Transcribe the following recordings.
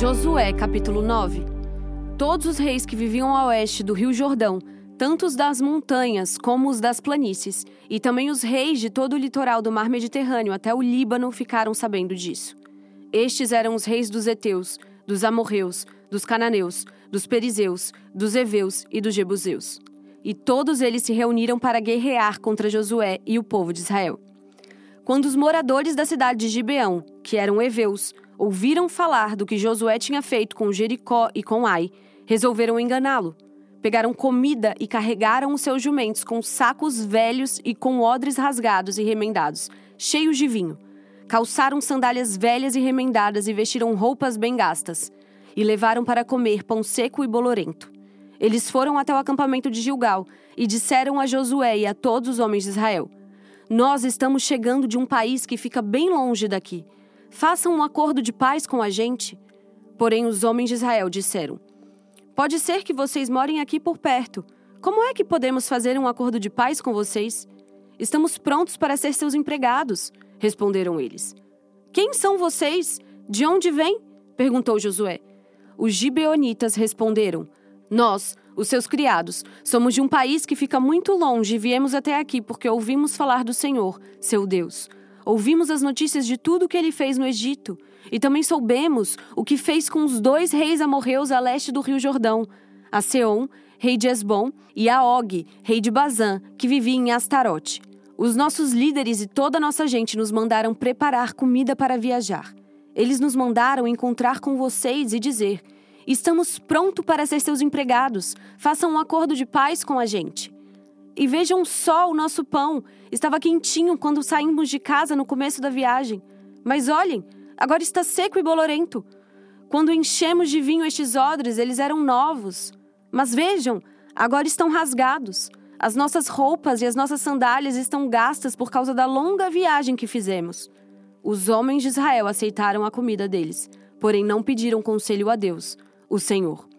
Josué, capítulo 9. Todos os reis que viviam a oeste do rio Jordão, tanto os das montanhas como os das planícies, e também os reis de todo o litoral do mar Mediterrâneo até o Líbano ficaram sabendo disso. Estes eram os reis dos heteus, dos amorreus, dos cananeus, dos perizeus, dos heveus e dos jebuseus. E todos eles se reuniram para guerrear contra Josué e o povo de Israel. Quando os moradores da cidade de Gibeão, que eram heveus, ouviram falar do que Josué tinha feito com Jericó e com Ai, resolveram enganá-lo. Pegaram comida e carregaram os seus jumentos com sacos velhos e com odres rasgados e remendados, cheios de vinho. Calçaram sandálias velhas e remendadas e vestiram roupas bem gastas. E levaram para comer pão seco e bolorento. Eles foram até o acampamento de Gilgal e disseram a Josué e a todos os homens de Israel: Nós estamos chegando de um país que fica bem longe daqui Façam um acordo de paz com a gente. Porém, os homens de Israel disseram: Pode ser que vocês morem aqui por perto. Como é que podemos fazer um acordo de paz com vocês? Estamos prontos para ser seus empregados, responderam eles. Quem são vocês? De onde vêm? perguntou Josué. Os gibeonitas responderam: Nós, os seus criados, somos de um país que fica muito longe e viemos até aqui porque ouvimos falar do Senhor, seu Deus. Ouvimos as notícias de tudo o que ele fez no Egito, e também soubemos o que fez com os dois reis amorreus a leste do rio Jordão, a Seom, rei de Esbom, e a Og, rei de Bazã, que vivia em Astarote. Os nossos líderes e toda a nossa gente nos mandaram preparar comida para viajar. Eles nos mandaram encontrar com vocês e dizer: Estamos prontos para ser seus empregados. Façam um acordo de paz com a gente. E vejam só o nosso pão. Estava quentinho quando saímos de casa no começo da viagem. Mas olhem, agora está seco e bolorento. Quando enchemos de vinho estes odres, eles eram novos. Mas vejam, agora estão rasgados. As nossas roupas e as nossas sandálias estão gastas por causa da longa viagem que fizemos. Os homens de Israel aceitaram a comida deles, porém não pediram conselho a Deus, o Senhor.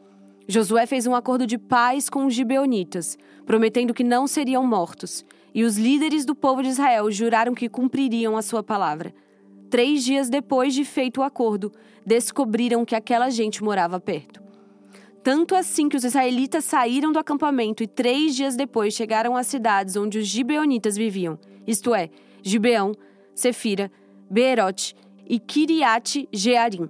Josué fez um acordo de paz com os gibeonitas, prometendo que não seriam mortos, e os líderes do povo de Israel juraram que cumpririam a sua palavra. Três dias depois de feito o acordo, descobriram que aquela gente morava perto. Tanto assim que os israelitas saíram do acampamento e três dias depois chegaram às cidades onde os gibeonitas viviam, isto é, Gibeão, Sefira, Beerote e Kiriate Jearim.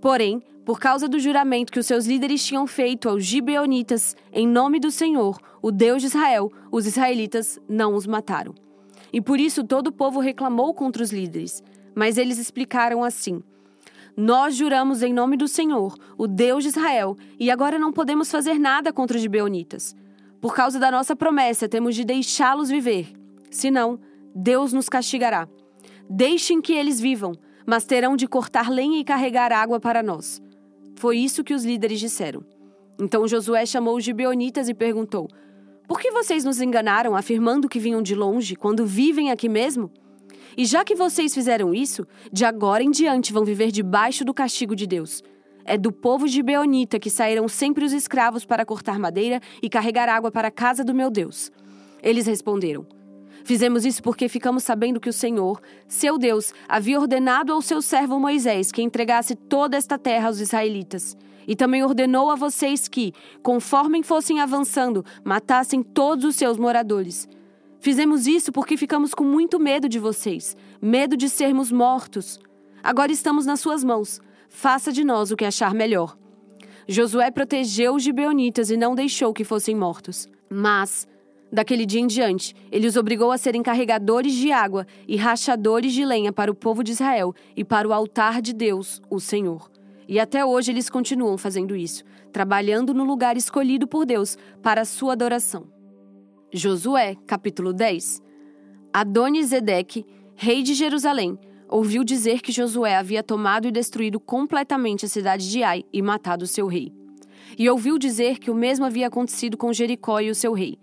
Porém, por causa do juramento que os seus líderes tinham feito aos gibeonitas em nome do Senhor, o Deus de Israel, os israelitas não os mataram. E por isso todo o povo reclamou contra os líderes. Mas eles explicaram assim: Nós juramos em nome do Senhor, o Deus de Israel, e agora não podemos fazer nada contra os gibeonitas. Por causa da nossa promessa, temos de deixá-los viver. Senão, Deus nos castigará. Deixem que eles vivam, mas terão de cortar lenha e carregar água para nós. Foi isso que os líderes disseram. Então Josué chamou os gibeonitas e perguntou: Por que vocês nos enganaram afirmando que vinham de longe, quando vivem aqui mesmo? E já que vocês fizeram isso, de agora em diante vão viver debaixo do castigo de Deus. É do povo gibeonita que saíram sempre os escravos para cortar madeira e carregar água para a casa do meu Deus. Eles responderam: Fizemos isso porque ficamos sabendo que o Senhor, seu Deus, havia ordenado ao seu servo Moisés que entregasse toda esta terra aos israelitas. E também ordenou a vocês que, conforme fossem avançando, matassem todos os seus moradores. Fizemos isso porque ficamos com muito medo de vocês, medo de sermos mortos. Agora estamos nas suas mãos. Faça de nós o que achar melhor. Josué protegeu os gibeonitas e não deixou que fossem mortos. Mas Daquele dia em diante, ele os obrigou a serem carregadores de água e rachadores de lenha para o povo de Israel e para o altar de Deus, o Senhor. E até hoje eles continuam fazendo isso, trabalhando no lugar escolhido por Deus para a sua adoração. Josué, capítulo 10 Adonisedeque, rei de Jerusalém, ouviu dizer que Josué havia tomado e destruído completamente a cidade de Ai e matado seu rei. E ouviu dizer que o mesmo havia acontecido com Jericó e o seu rei.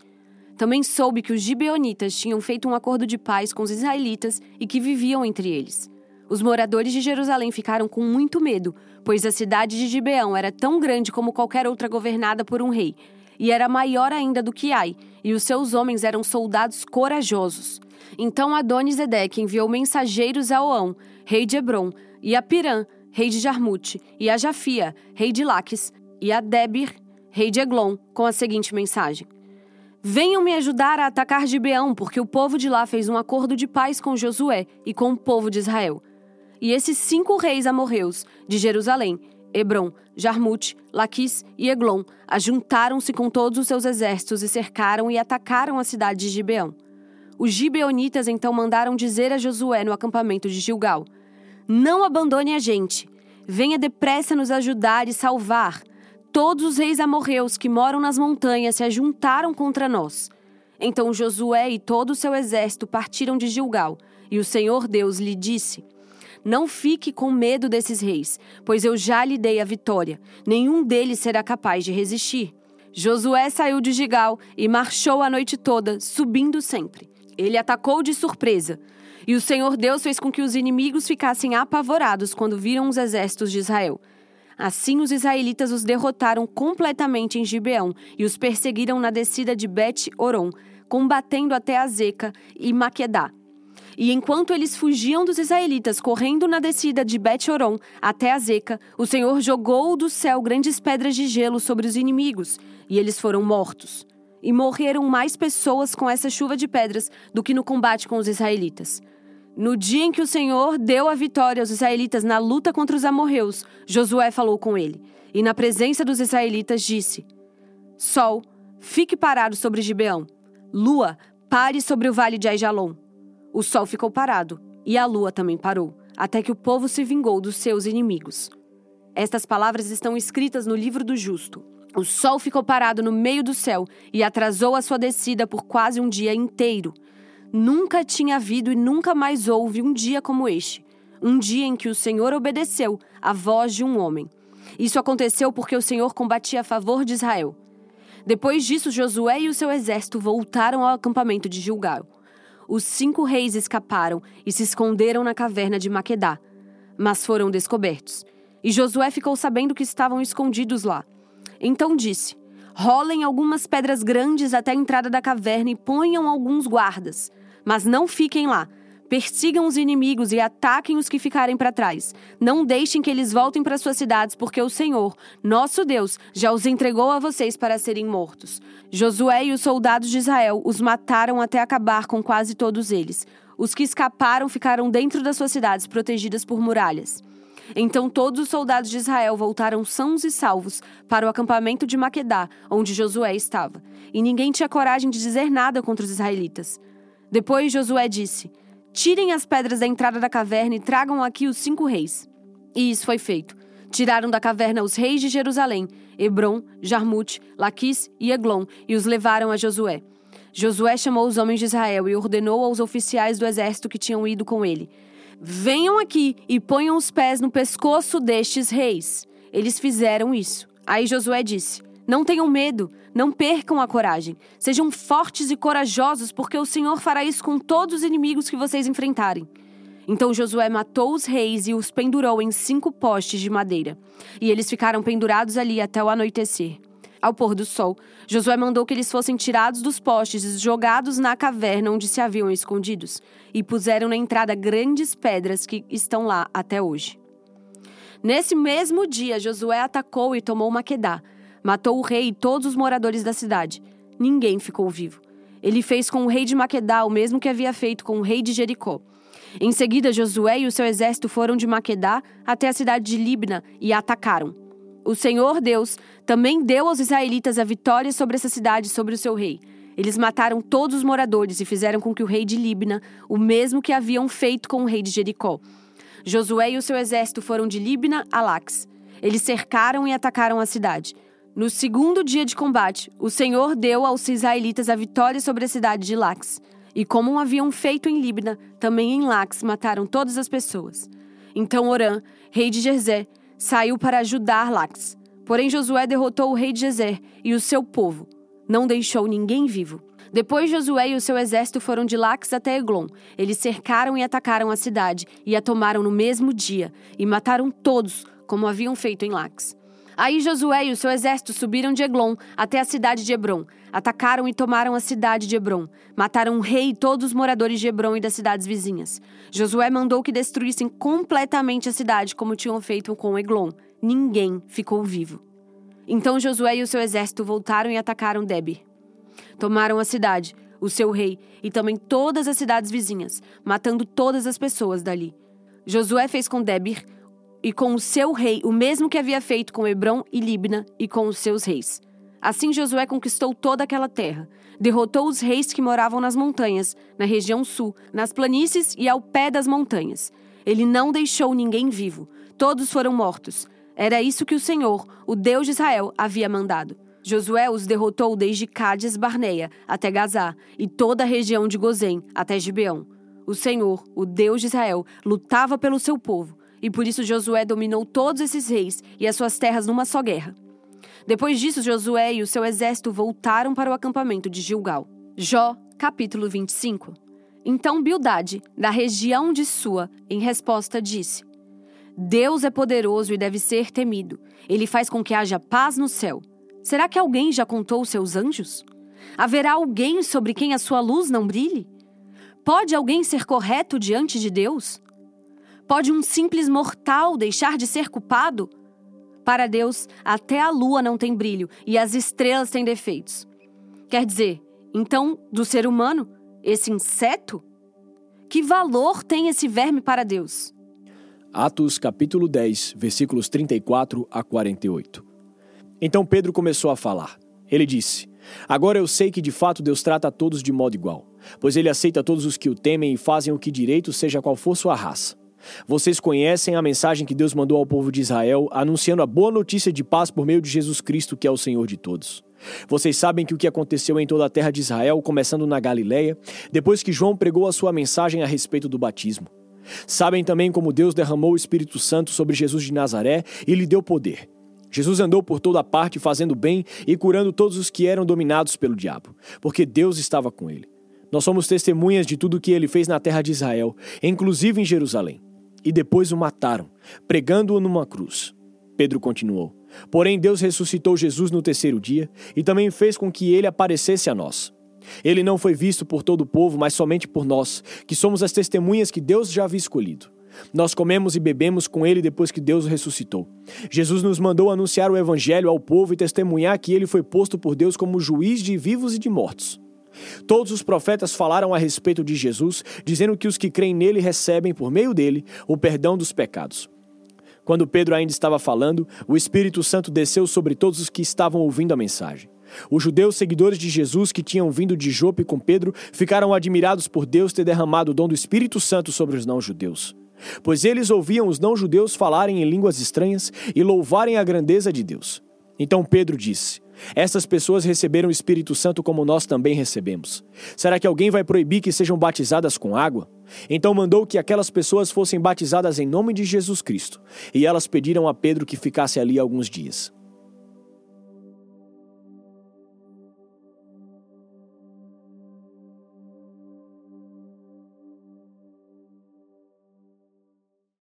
Também soube que os gibeonitas tinham feito um acordo de paz com os israelitas e que viviam entre eles. Os moradores de Jerusalém ficaram com muito medo, pois a cidade de Gibeão era tão grande como qualquer outra governada por um rei, e era maior ainda do que Ai, e os seus homens eram soldados corajosos. Então Adonisedeque enviou mensageiros a Oão, rei de Hebron, e a Pirã, rei de Jarmute, e a Jafia, rei de Laques, e a Debir, rei de Eglon, com a seguinte mensagem: Venham me ajudar a atacar Gibeão, porque o povo de lá fez um acordo de paz com Josué e com o povo de Israel. E esses cinco reis amorreus de Jerusalém, Hebron, Jarmute, Laquis e Eglon, ajuntaram-se com todos os seus exércitos e cercaram e atacaram a cidade de Gibeão. Os gibeonitas então mandaram dizer a Josué no acampamento de Gilgal: Não abandone a gente. Venha depressa nos ajudar e salvar. Todos os reis amorreus que moram nas montanhas se ajuntaram contra nós. Então Josué e todo o seu exército partiram de Gilgal, e o Senhor Deus lhe disse: Não fique com medo desses reis, pois eu já lhe dei a vitória. Nenhum deles será capaz de resistir. Josué saiu de Gilgal e marchou a noite toda, subindo sempre. Ele atacou de surpresa. E o Senhor Deus fez com que os inimigos ficassem apavorados quando viram os exércitos de Israel. Assim, os israelitas os derrotaram completamente em Gibeão e os perseguiram na descida de Bet-Oron, combatendo até Azeca e Maquedá. E enquanto eles fugiam dos israelitas, correndo na descida de Bet-Oron até Azeca, o Senhor jogou do céu grandes pedras de gelo sobre os inimigos, e eles foram mortos e morreram mais pessoas com essa chuva de pedras do que no combate com os israelitas. No dia em que o Senhor deu a vitória aos israelitas na luta contra os amorreus, Josué falou com ele, e na presença dos israelitas disse: Sol, fique parado sobre Gibeão. Lua, pare sobre o vale de Aijalon. O sol ficou parado, e a lua também parou, até que o povo se vingou dos seus inimigos. Estas palavras estão escritas no livro do justo. O sol ficou parado no meio do céu e atrasou a sua descida por quase um dia inteiro. Nunca tinha havido e nunca mais houve um dia como este. Um dia em que o Senhor obedeceu à voz de um homem. Isso aconteceu porque o Senhor combatia a favor de Israel. Depois disso, Josué e o seu exército voltaram ao acampamento de Gilgal. Os cinco reis escaparam e se esconderam na caverna de Maquedá, mas foram descobertos. E Josué ficou sabendo que estavam escondidos lá. Então disse: Rolem algumas pedras grandes até a entrada da caverna e ponham alguns guardas. Mas não fiquem lá. Persigam os inimigos e ataquem os que ficarem para trás. Não deixem que eles voltem para suas cidades, porque o Senhor, nosso Deus, já os entregou a vocês para serem mortos. Josué e os soldados de Israel os mataram até acabar com quase todos eles. Os que escaparam ficaram dentro das suas cidades, protegidas por muralhas. Então todos os soldados de Israel voltaram sãos e salvos para o acampamento de Maquedá, onde Josué estava. E ninguém tinha coragem de dizer nada contra os israelitas. Depois Josué disse: Tirem as pedras da entrada da caverna e tragam aqui os cinco reis. E isso foi feito. Tiraram da caverna os reis de Jerusalém, Hebron, Jarmute, Laquis e Eglon, e os levaram a Josué. Josué chamou os homens de Israel e ordenou aos oficiais do exército que tinham ido com ele: Venham aqui e ponham os pés no pescoço destes reis. Eles fizeram isso. Aí Josué disse: Não tenham medo, não percam a coragem. Sejam fortes e corajosos, porque o Senhor fará isso com todos os inimigos que vocês enfrentarem. Então Josué matou os reis e os pendurou em cinco postes de madeira. E eles ficaram pendurados ali até o anoitecer. Ao pôr do sol, Josué mandou que eles fossem tirados dos postes e jogados na caverna onde se haviam escondidos, e puseram na entrada grandes pedras que estão lá até hoje. Nesse mesmo dia, Josué atacou e tomou Maquedá, matou o rei e todos os moradores da cidade. Ninguém ficou vivo. Ele fez com o rei de Maquedá o mesmo que havia feito com o rei de Jericó. Em seguida, Josué e o seu exército foram de Maquedá até a cidade de Libna e a atacaram o Senhor Deus também deu aos israelitas a vitória sobre essa cidade e sobre o seu rei. Eles mataram todos os moradores e fizeram com que o rei de Libna, o mesmo que haviam feito com o rei de Jericó. Josué e o seu exército foram de Libna a Lax. Eles cercaram e atacaram a cidade. No segundo dia de combate, o Senhor deu aos israelitas a vitória sobre a cidade de Lax. E como haviam feito em Libna, também em Lax mataram todas as pessoas. Então Orã, rei de Jerzé, saiu para ajudar Lax. Porém, Josué derrotou o rei de Jezer e o seu povo. Não deixou ninguém vivo. Depois, Josué e o seu exército foram de Lax até Eglon. Eles cercaram e atacaram a cidade e a tomaram no mesmo dia e mataram todos, como haviam feito em Lax. Aí Josué e o seu exército subiram de Eglon até a cidade de Hebron. atacaram e tomaram a cidade de Hebron. Mataram o rei e todos os moradores de Hebron e das cidades vizinhas. Josué mandou que destruíssem completamente a cidade, como tinham feito com Eglon. Ninguém ficou vivo. Então Josué e o seu exército voltaram e atacaram Debir. Tomaram a cidade, o seu rei e também todas as cidades vizinhas, matando todas as pessoas dali. Josué fez com Debir e com o seu rei o mesmo que havia feito com Hebron e Libna e com os seus reis. Assim Josué conquistou toda aquela terra, derrotou os reis que moravam nas montanhas, na região sul, nas planícies e ao pé das montanhas. Ele não deixou ninguém vivo, todos foram mortos. Era isso que o Senhor, o Deus de Israel, havia mandado. Josué os derrotou desde Cádiz Barneia até Gazá e toda a região de Gozém até Gibeão. O Senhor, o Deus de Israel, lutava pelo seu povo, e por isso Josué dominou todos esses reis e as suas terras numa só guerra. Depois disso, Josué e o seu exército voltaram para o acampamento de Gilgal. Jó, capítulo 25. Então Bildade, da região de Sua, em resposta disse: Deus é poderoso e deve ser temido. Ele faz com que haja paz no céu. Será que alguém já contou seus anjos? Haverá alguém sobre quem a sua luz não brilhe? Pode alguém ser correto diante de Deus? Pode um simples mortal deixar de ser culpado? Para Deus, até a lua não tem brilho e as estrelas têm defeitos. Quer dizer, então, do ser humano, esse inseto? Que valor tem esse verme para Deus? Atos capítulo 10, versículos 34 a 48. Então Pedro começou a falar. Ele disse: Agora eu sei que de fato Deus trata a todos de modo igual, pois ele aceita todos os que o temem e fazem o que direito, seja qual for sua raça. Vocês conhecem a mensagem que Deus mandou ao povo de Israel, anunciando a boa notícia de paz por meio de Jesus Cristo, que é o Senhor de todos. Vocês sabem que o que aconteceu em toda a terra de Israel, começando na Galiléia, depois que João pregou a sua mensagem a respeito do batismo. Sabem também como Deus derramou o Espírito Santo sobre Jesus de Nazaré e lhe deu poder. Jesus andou por toda parte fazendo bem e curando todos os que eram dominados pelo diabo, porque Deus estava com ele. Nós somos testemunhas de tudo o que ele fez na terra de Israel, inclusive em Jerusalém e depois o mataram, pregando-o numa cruz. Pedro continuou: Porém, Deus ressuscitou Jesus no terceiro dia e também fez com que ele aparecesse a nós. Ele não foi visto por todo o povo, mas somente por nós, que somos as testemunhas que Deus já havia escolhido. Nós comemos e bebemos com ele depois que Deus o ressuscitou. Jesus nos mandou anunciar o evangelho ao povo e testemunhar que ele foi posto por Deus como juiz de vivos e de mortos. Todos os profetas falaram a respeito de Jesus, dizendo que os que creem nele recebem, por meio dele, o perdão dos pecados. Quando Pedro ainda estava falando, o Espírito Santo desceu sobre todos os que estavam ouvindo a mensagem. Os judeus seguidores de Jesus que tinham vindo de Jope com Pedro ficaram admirados por Deus ter derramado o dom do Espírito Santo sobre os não-judeus. Pois eles ouviam os não-judeus falarem em línguas estranhas e louvarem a grandeza de Deus. Então Pedro disse: essas pessoas receberam o Espírito Santo como nós também recebemos. Será que alguém vai proibir que sejam batizadas com água? Então mandou que aquelas pessoas fossem batizadas em nome de Jesus Cristo. E elas pediram a Pedro que ficasse ali alguns dias.